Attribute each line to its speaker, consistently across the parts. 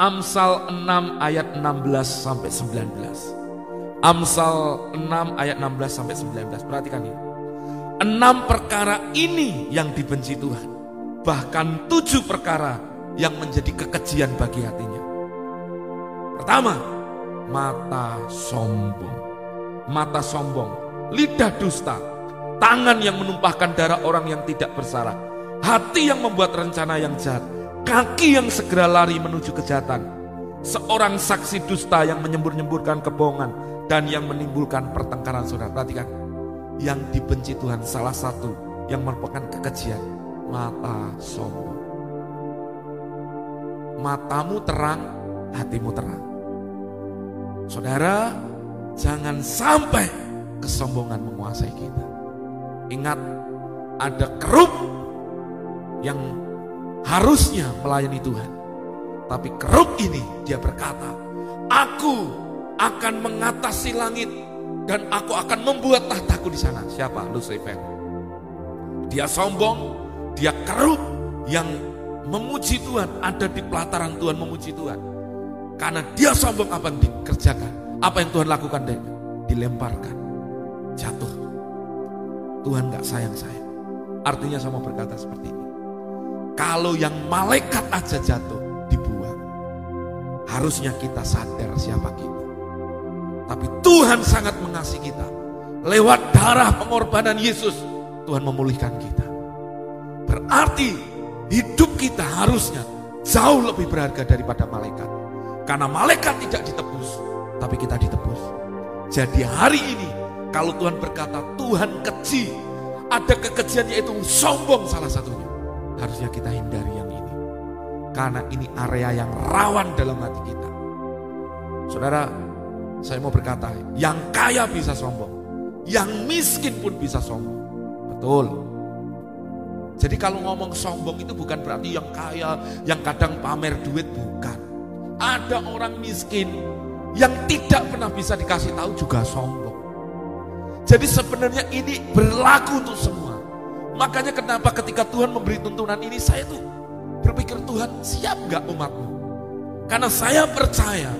Speaker 1: Amsal 6 ayat 16 sampai 19. Amsal 6 ayat 16 sampai 19. Perhatikan ini. Enam perkara ini yang dibenci Tuhan. Bahkan tujuh perkara yang menjadi kekejian bagi hatinya. Pertama, mata sombong. Mata sombong, lidah dusta, tangan yang menumpahkan darah orang yang tidak bersalah, hati yang membuat rencana yang jahat, kaki yang segera lari menuju kejahatan, seorang saksi dusta yang menyembur-nyemburkan kebohongan dan yang menimbulkan pertengkaran saudara. Perhatikan, yang dibenci Tuhan salah satu yang merupakan kekejian, mata sombong. Matamu terang, hatimu terang. Saudara, jangan sampai kesombongan menguasai kita. Ingat, ada kerup yang harusnya melayani Tuhan. Tapi keruk ini dia berkata, aku akan mengatasi langit dan aku akan membuat tahtaku di sana. Siapa? Lucifer. Dia sombong, dia keruk yang memuji Tuhan, ada di pelataran Tuhan memuji Tuhan. Karena dia sombong apa yang dikerjakan, apa yang Tuhan lakukan dia dilemparkan, jatuh. Tuhan gak sayang saya. Artinya saya mau berkata seperti ini. Kalau yang malaikat aja jatuh, dibuang. Harusnya kita sadar siapa kita. Tapi Tuhan sangat mengasihi kita. Lewat darah pengorbanan Yesus, Tuhan memulihkan kita. Berarti hidup kita harusnya jauh lebih berharga daripada malaikat. Karena malaikat tidak ditebus, tapi kita ditebus. Jadi hari ini, kalau Tuhan berkata Tuhan keji, ada kekejian yaitu sombong salah satunya harusnya kita hindari yang ini. Karena ini area yang rawan dalam hati kita. Saudara, saya mau berkata, yang kaya bisa sombong. Yang miskin pun bisa sombong. Betul. Jadi kalau ngomong sombong itu bukan berarti yang kaya, yang kadang pamer duit, bukan. Ada orang miskin yang tidak pernah bisa dikasih tahu juga sombong. Jadi sebenarnya ini berlaku untuk semua. Makanya kenapa ketika Tuhan memberi tuntunan ini saya tuh berpikir Tuhan siap gak umatmu? Karena saya percaya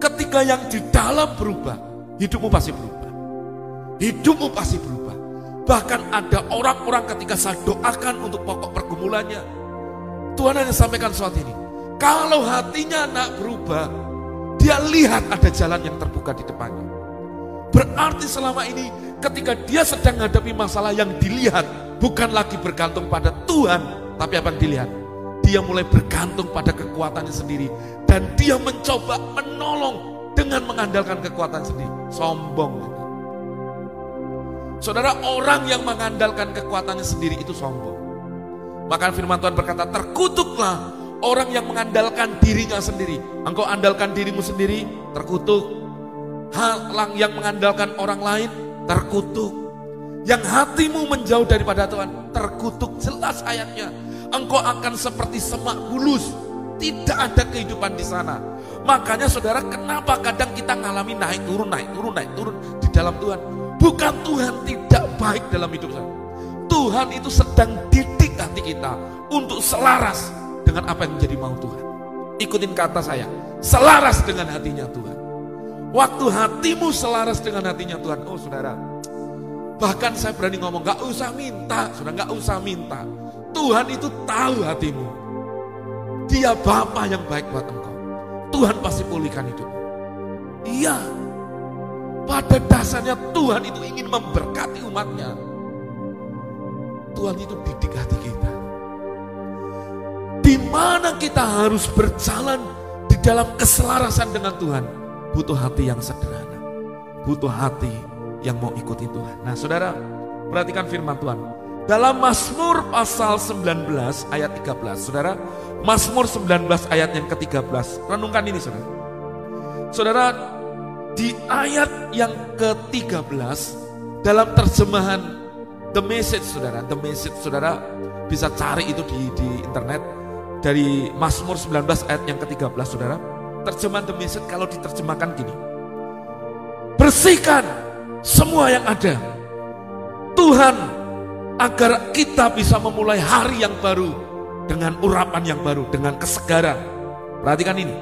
Speaker 1: ketika yang di dalam berubah, hidupmu pasti berubah. Hidupmu pasti berubah. Bahkan ada orang-orang ketika saya doakan untuk pokok pergumulannya. Tuhan hanya sampaikan sesuatu ini. Kalau hatinya nak berubah, dia lihat ada jalan yang terbuka di depannya. Berarti selama ini ketika dia sedang menghadapi masalah yang dilihat bukan lagi bergantung pada Tuhan, tapi apa yang dilihat? Dia mulai bergantung pada kekuatannya sendiri dan dia mencoba menolong dengan mengandalkan kekuatan sendiri. Sombong. Saudara, orang yang mengandalkan kekuatannya sendiri itu sombong. Maka firman Tuhan berkata, terkutuklah orang yang mengandalkan dirinya sendiri. Engkau andalkan dirimu sendiri, terkutuk. Hal yang mengandalkan orang lain, terkutuk. Yang hatimu menjauh daripada Tuhan, terkutuk jelas ayatnya. Engkau akan seperti semak bulus, tidak ada kehidupan di sana. Makanya saudara, kenapa kadang kita ngalami naik turun, naik turun, naik turun di dalam Tuhan? Bukan Tuhan tidak baik dalam hidup saya. Tuhan itu sedang didik hati kita untuk selaras dengan apa yang menjadi mau Tuhan. Ikutin kata saya, selaras dengan hatinya Tuhan. Waktu hatimu selaras dengan hatinya Tuhan, oh saudara, Bahkan saya berani ngomong, gak usah minta, sudah gak usah minta. Tuhan itu tahu hatimu. Dia Bapa yang baik buat engkau. Tuhan pasti pulihkan hidup. Iya, pada dasarnya Tuhan itu ingin memberkati umatnya. Tuhan itu didik hati kita. Di mana kita harus berjalan di dalam keselarasan dengan Tuhan. Butuh hati yang sederhana. Butuh hati yang mau ikuti Tuhan. Nah saudara, perhatikan firman Tuhan. Dalam Mazmur pasal 19 ayat 13, saudara, Mazmur 19 ayat yang ke-13, renungkan ini saudara. Saudara, di ayat yang ke-13, dalam terjemahan The Message saudara, The Message saudara, bisa cari itu di, di internet, dari Mazmur 19 ayat yang ke-13 saudara, terjemahan The Message kalau diterjemahkan gini, bersihkan semua yang ada. Tuhan agar kita bisa memulai hari yang baru dengan urapan yang baru, dengan kesegaran. Perhatikan ini.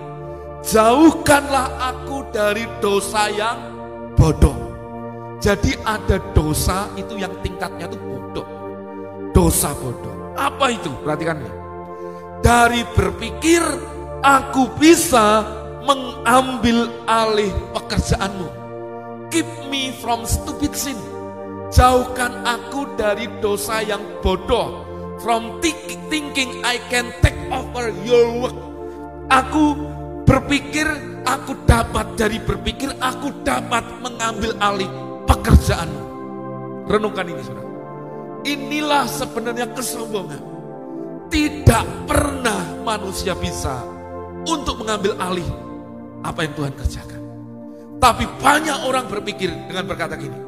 Speaker 1: jauhkanlah aku dari dosa yang bodoh. Jadi ada dosa itu yang tingkatnya itu bodoh. Dosa bodoh. Apa itu? Perhatikan nih. Dari berpikir aku bisa mengambil alih pekerjaanmu. Keep me from stupid sin. Jauhkan aku dari dosa yang bodoh. From thinking I can take over your work. Aku berpikir aku dapat dari berpikir aku dapat mengambil alih pekerjaan. Renungkan ini saudara. Inilah sebenarnya kesombongan. Tidak pernah manusia bisa untuk mengambil alih apa yang Tuhan kerjakan. Tapi banyak orang berpikir dengan berkata gini,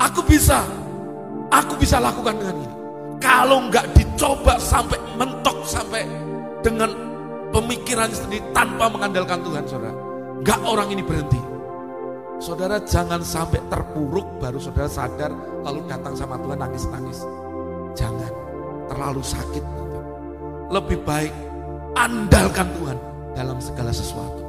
Speaker 1: aku bisa, aku bisa lakukan dengan ini. Kalau nggak dicoba sampai mentok sampai dengan pemikiran sendiri tanpa mengandalkan Tuhan, saudara, nggak orang ini berhenti. Saudara jangan sampai terpuruk baru saudara sadar lalu datang sama Tuhan nangis-nangis. Jangan terlalu sakit. Lebih baik andalkan Tuhan dalam segala sesuatu.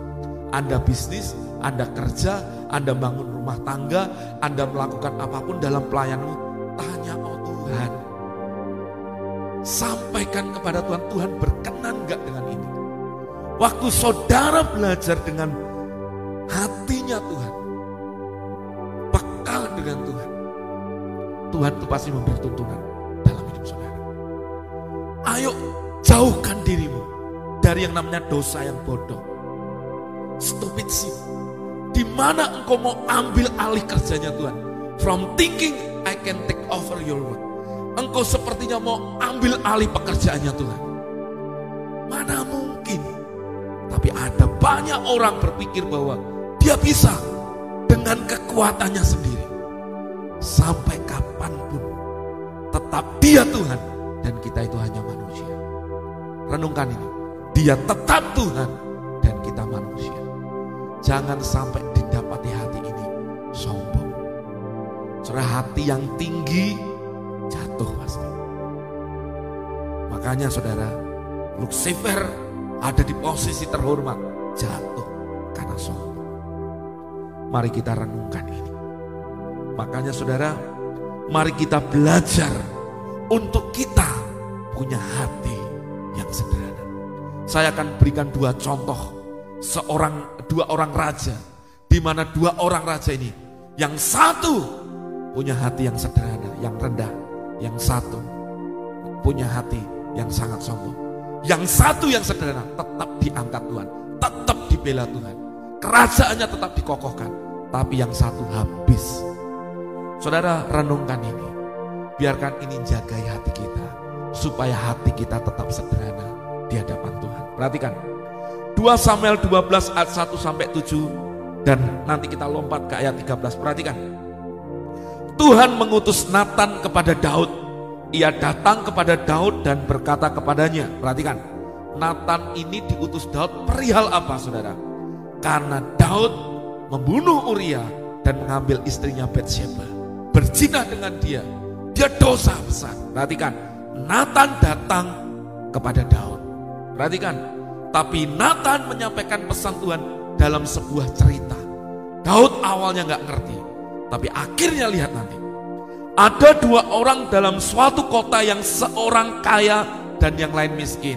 Speaker 1: Anda bisnis, Anda kerja, Anda bangun rumah tangga, Anda melakukan apa pun dalam pelayanmu, tanya oh Tuhan. Sampaikan kepada Tuhan, Tuhan berkenan gak dengan ini? Waktu saudara belajar dengan hatinya Tuhan, dengan Tuhan, Tuhan itu pasti memberi tuntunan dalam hidup saudara. Ayo jauhkan dirimu dari yang namanya dosa yang bodoh. Stupid sin. Di mana engkau mau ambil alih kerjanya Tuhan? From thinking I can take over your work. Engkau sepertinya mau ambil alih pekerjaannya Tuhan. Mana mungkin? Tapi ada banyak orang berpikir bahwa dia bisa dengan kekuatannya sendiri sampai kapan pun tetap dia Tuhan dan kita itu hanya manusia. Renungkan ini, dia tetap Tuhan dan kita manusia. Jangan sampai didapati hati ini sombong. Saudara hati yang tinggi jatuh pasti. Makanya saudara, Lucifer ada di posisi terhormat, jatuh karena sombong. Mari kita renungkan ini. Makanya saudara, mari kita belajar untuk kita punya hati yang sederhana. Saya akan berikan dua contoh seorang dua orang raja di mana dua orang raja ini yang satu punya hati yang sederhana, yang rendah, yang satu punya hati yang sangat sombong. Yang satu yang sederhana tetap diangkat Tuhan, tetap dibela Tuhan. Kerajaannya tetap dikokohkan, tapi yang satu habis Saudara renungkan ini. Biarkan ini jagai hati kita. Supaya hati kita tetap sederhana di hadapan Tuhan. Perhatikan. 2 Samuel 12 ayat 1 sampai 7 dan nanti kita lompat ke ayat 13. Perhatikan. Tuhan mengutus Nathan kepada Daud. Ia datang kepada Daud dan berkata kepadanya, perhatikan. Nathan ini diutus Daud perihal apa saudara? Karena Daud membunuh Uria dan mengambil istrinya Bathsheba berzina dengan dia, dia dosa besar. Perhatikan, Nathan datang kepada Daud. Perhatikan, tapi Nathan menyampaikan pesan Tuhan dalam sebuah cerita. Daud awalnya nggak ngerti, tapi akhirnya lihat nanti. Ada dua orang dalam suatu kota yang seorang kaya dan yang lain miskin.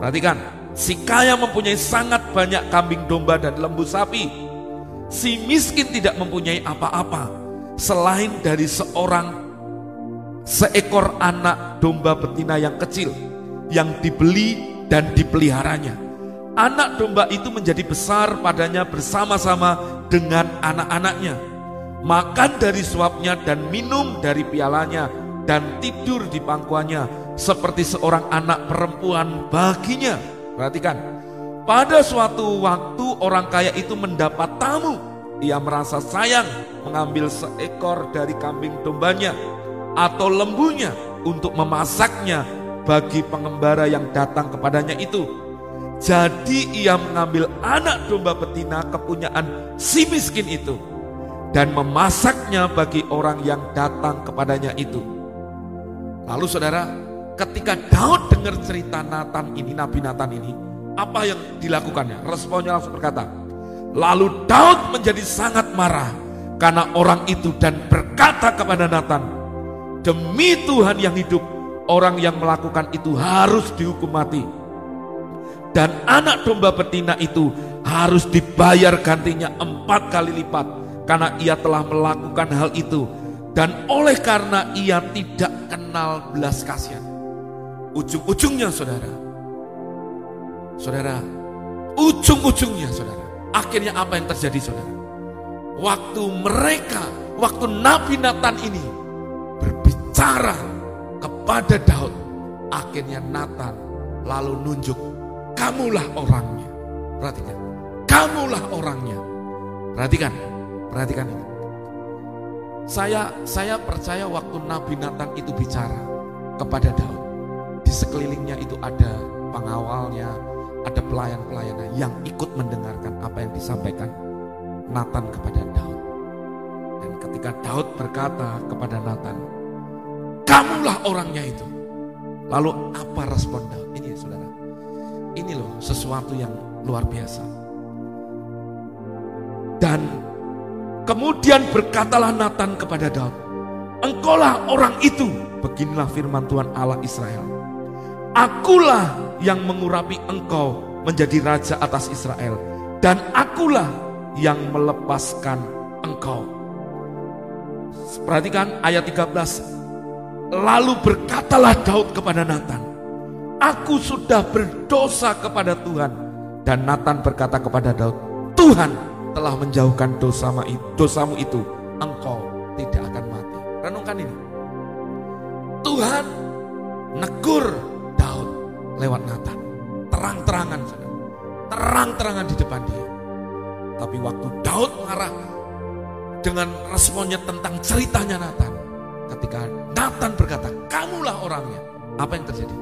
Speaker 1: Perhatikan, si kaya mempunyai sangat banyak kambing domba dan lembu sapi. Si miskin tidak mempunyai apa-apa selain dari seorang seekor anak domba betina yang kecil yang dibeli dan dipeliharanya. Anak domba itu menjadi besar padanya bersama-sama dengan anak-anaknya. Makan dari suapnya dan minum dari pialanya dan tidur di pangkuannya seperti seorang anak perempuan baginya. Perhatikan, pada suatu waktu orang kaya itu mendapat tamu ia merasa sayang mengambil seekor dari kambing dombanya atau lembunya untuk memasaknya bagi pengembara yang datang kepadanya itu. Jadi ia mengambil anak domba betina kepunyaan si miskin itu dan memasaknya bagi orang yang datang kepadanya itu. Lalu saudara, ketika Daud dengar cerita Nathan ini, Nabi Nathan ini, Apa yang dilakukannya? Responnya langsung berkata, Lalu Daud menjadi sangat marah karena orang itu dan berkata kepada Nathan, Demi Tuhan yang hidup, orang yang melakukan itu harus dihukum mati. Dan anak domba betina itu harus dibayar gantinya empat kali lipat karena ia telah melakukan hal itu dan oleh karena ia tidak kenal belas kasihan. Ujung-ujungnya saudara, saudara, ujung-ujungnya saudara, akhirnya apa yang terjadi saudara? Waktu mereka, waktu Nabi Nathan ini berbicara kepada Daud, akhirnya Nathan lalu nunjuk, kamulah orangnya. Perhatikan, kamulah orangnya. Perhatikan, perhatikan. Saya saya percaya waktu Nabi Nathan itu bicara kepada Daud, di sekelilingnya itu ada pengawalnya, ada pelayan-pelayannya yang ikut mendengarkan apa yang disampaikan Nathan kepada Daud. Dan ketika Daud berkata kepada Nathan, kamulah orangnya itu. Lalu apa respon Daud? Ini saudara, ini loh sesuatu yang luar biasa. Dan kemudian berkatalah Nathan kepada Daud, engkaulah orang itu, beginilah firman Tuhan Allah Israel. Akulah yang mengurapi engkau menjadi raja atas Israel. Dan akulah yang melepaskan engkau. Perhatikan ayat 13. Lalu berkatalah Daud kepada Nathan, Aku sudah berdosa kepada Tuhan. Dan Nathan berkata kepada Daud, Tuhan telah menjauhkan dosamu itu, itu. Engkau tidak akan mati. Renungkan ini. Tuhan negur lewat Nathan. Terang-terangan, terang-terangan di depan dia. Tapi waktu Daud marah dengan responnya tentang ceritanya Nathan. Ketika Nathan berkata, kamulah orangnya. Apa yang terjadi?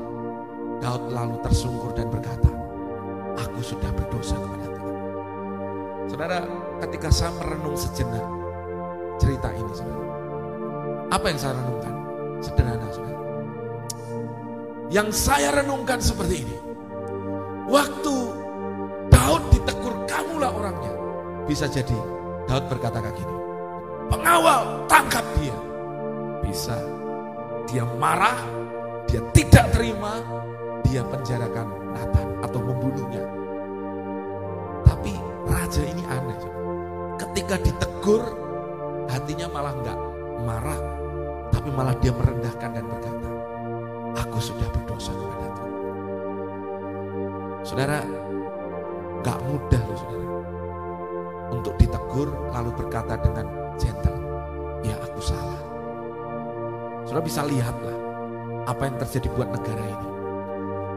Speaker 1: Daud lalu tersungkur dan berkata, aku sudah berdosa kepada Tuhan. Saudara, ketika saya merenung sejenak cerita ini, saudara. Apa yang saya renungkan? Sederhana, saudara. Yang saya renungkan seperti ini. Waktu Daud ditegur, kamulah orangnya. Bisa jadi Daud berkata kayak gini. Pengawal, tangkap dia. Bisa. Dia marah, dia tidak terima, dia penjarakan Nathan atau membunuhnya. Tapi raja ini aneh. Ketika ditegur, hatinya malah enggak marah, tapi malah dia merendahkan dan berkata, aku sudah berdosa kepada Tuhan. Saudara, gak mudah loh saudara. Untuk ditegur lalu berkata dengan gentle, ya aku salah. Saudara bisa lihatlah apa yang terjadi buat negara ini.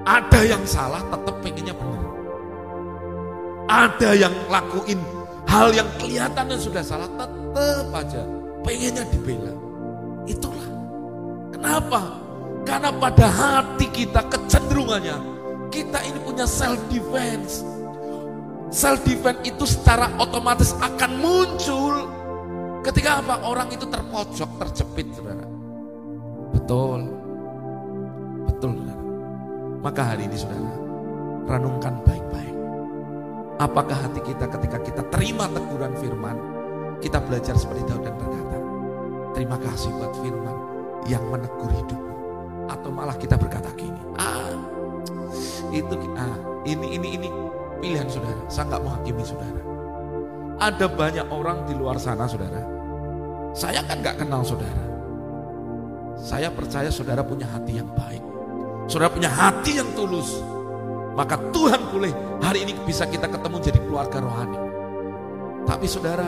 Speaker 1: Ada yang salah tetap pengennya benar. Ada yang lakuin hal yang kelihatannya sudah salah tetap aja pengennya dibela. Itulah kenapa karena pada hati kita kecenderungannya, kita ini punya self defense. Self defense itu secara otomatis akan muncul ketika apa? Orang itu terpojok, terjepit, saudara. Betul. Betul, saudara. Maka hari ini, saudara, renungkan baik-baik. Apakah hati kita ketika kita terima teguran firman, kita belajar seperti Daud dan berkata, terima kasih buat firman yang menegur hidupmu atau malah kita berkata gini, ah itu ah, ini ini ini pilihan saudara. Saya nggak menghakimi saudara. Ada banyak orang di luar sana saudara. Saya kan nggak kenal saudara. Saya percaya saudara punya hati yang baik. Saudara punya hati yang tulus. Maka Tuhan boleh hari ini bisa kita ketemu jadi keluarga rohani. Tapi saudara,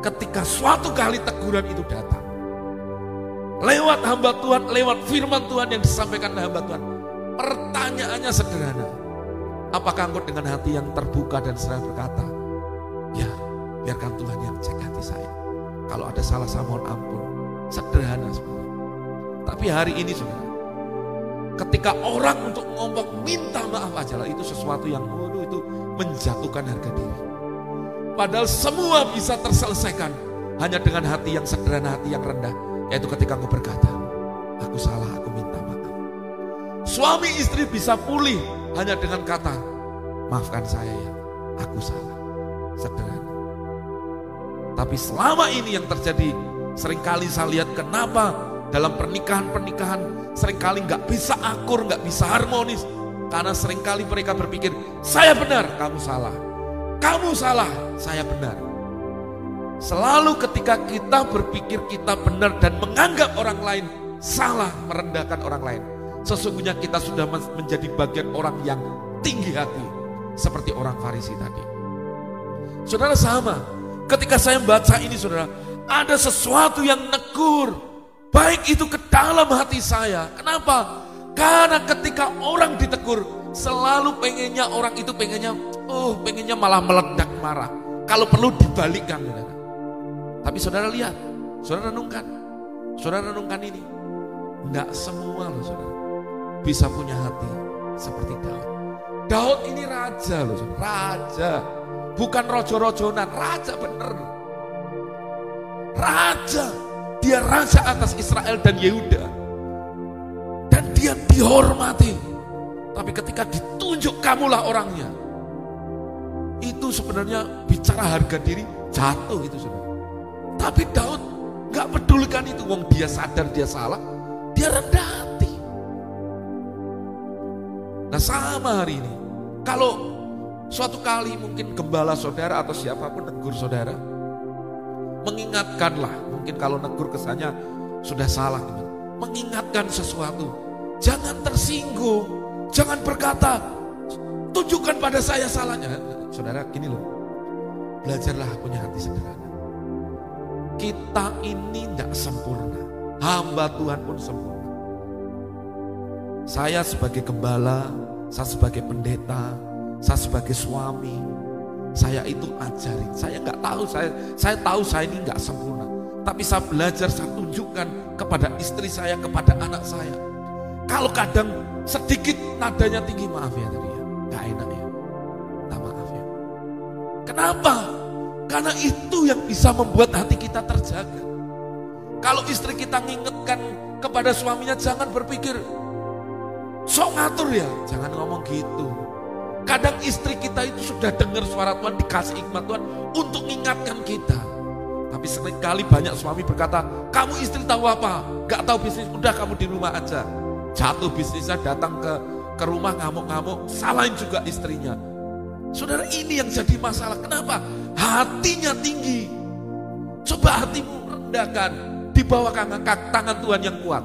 Speaker 1: ketika suatu kali teguran itu datang, Lewat hamba Tuhan, lewat firman Tuhan yang disampaikan oleh hamba Tuhan. Pertanyaannya sederhana. Apakah engkau dengan hati yang terbuka dan serah berkata, Ya, biarkan Tuhan yang cek hati saya. Kalau ada salah saya mohon ampun. Sederhana sebenarnya. Tapi hari ini saudara, ketika orang untuk ngomong minta maaf aja lah itu sesuatu yang waduh itu menjatuhkan harga diri. Padahal semua bisa terselesaikan hanya dengan hati yang sederhana, hati yang rendah yaitu ketika engkau berkata, aku salah, aku minta maaf. Suami istri bisa pulih hanya dengan kata, Maafkan saya ya, aku salah. Sederhana. Tapi selama ini yang terjadi, sering kali saya lihat kenapa dalam pernikahan-pernikahan sering kali nggak bisa akur, nggak bisa harmonis. Karena sering kali mereka berpikir, saya benar, kamu salah. Kamu salah, saya benar. Selalu ketika kita berpikir kita benar dan menganggap orang lain salah, merendahkan orang lain. Sesungguhnya kita sudah menjadi bagian orang yang tinggi hati. Seperti orang Farisi tadi. Saudara sama, ketika saya membaca ini saudara, ada sesuatu yang negur. Baik itu ke dalam hati saya. Kenapa? Karena ketika orang ditegur, selalu pengennya orang itu pengennya, oh pengennya malah meledak marah. Kalau perlu dibalikkan saudara. Tapi saudara lihat, saudara renungkan, saudara renungkan ini. Enggak semua loh saudara bisa punya hati seperti Daud. Daud ini raja loh saudara, raja. Bukan rojo-rojonan, raja bener. Raja, dia raja atas Israel dan Yehuda. Dan dia dihormati. Tapi ketika ditunjuk kamulah orangnya. Itu sebenarnya bicara harga diri jatuh itu saudara. Tapi Daud gak pedulikan itu. Wong dia sadar dia salah, dia rendah hati. Nah sama hari ini. Kalau suatu kali mungkin gembala saudara atau siapa pun negur saudara. Mengingatkanlah. Mungkin kalau negur kesannya sudah salah. Mengingatkan sesuatu. Jangan tersinggung. Jangan berkata, tunjukkan pada saya salahnya. Saudara gini loh. Belajarlah punya hati sederhana kita ini tidak sempurna. Hamba Tuhan pun sempurna. Saya sebagai gembala, saya sebagai pendeta, saya sebagai suami, saya itu ajarin. Saya nggak tahu, saya saya tahu saya ini nggak sempurna. Tapi saya belajar, saya tunjukkan kepada istri saya, kepada anak saya. Kalau kadang sedikit nadanya tinggi, maaf ya tadi ya, nggak enak ya. Minta maaf ya. Kenapa? Karena itu yang bisa membuat hati kita terjaga. Kalau istri kita ngingetkan kepada suaminya jangan berpikir sok ngatur ya, jangan ngomong gitu. Kadang istri kita itu sudah dengar suara Tuhan, dikasih hikmat Tuhan untuk mengingatkan kita. Tapi sering kali banyak suami berkata, kamu istri tahu apa? Gak tahu bisnis, udah kamu di rumah aja. Jatuh bisnisnya datang ke ke rumah ngamuk-ngamuk, salahin juga istrinya. Saudara ini yang jadi masalah. Kenapa? Hatinya tinggi. Coba hatimu rendahkan. Di bawah tangan Tuhan yang kuat.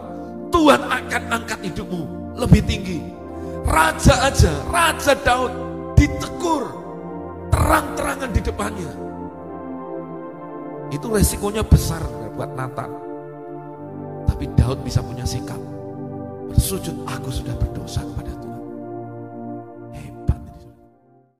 Speaker 1: Tuhan akan angkat hidupmu lebih tinggi. Raja aja, Raja Daud ditegur. Terang-terangan di depannya. Itu resikonya besar buat Nathan. Tapi Daud bisa punya sikap. Bersujud, aku sudah berdosa kepada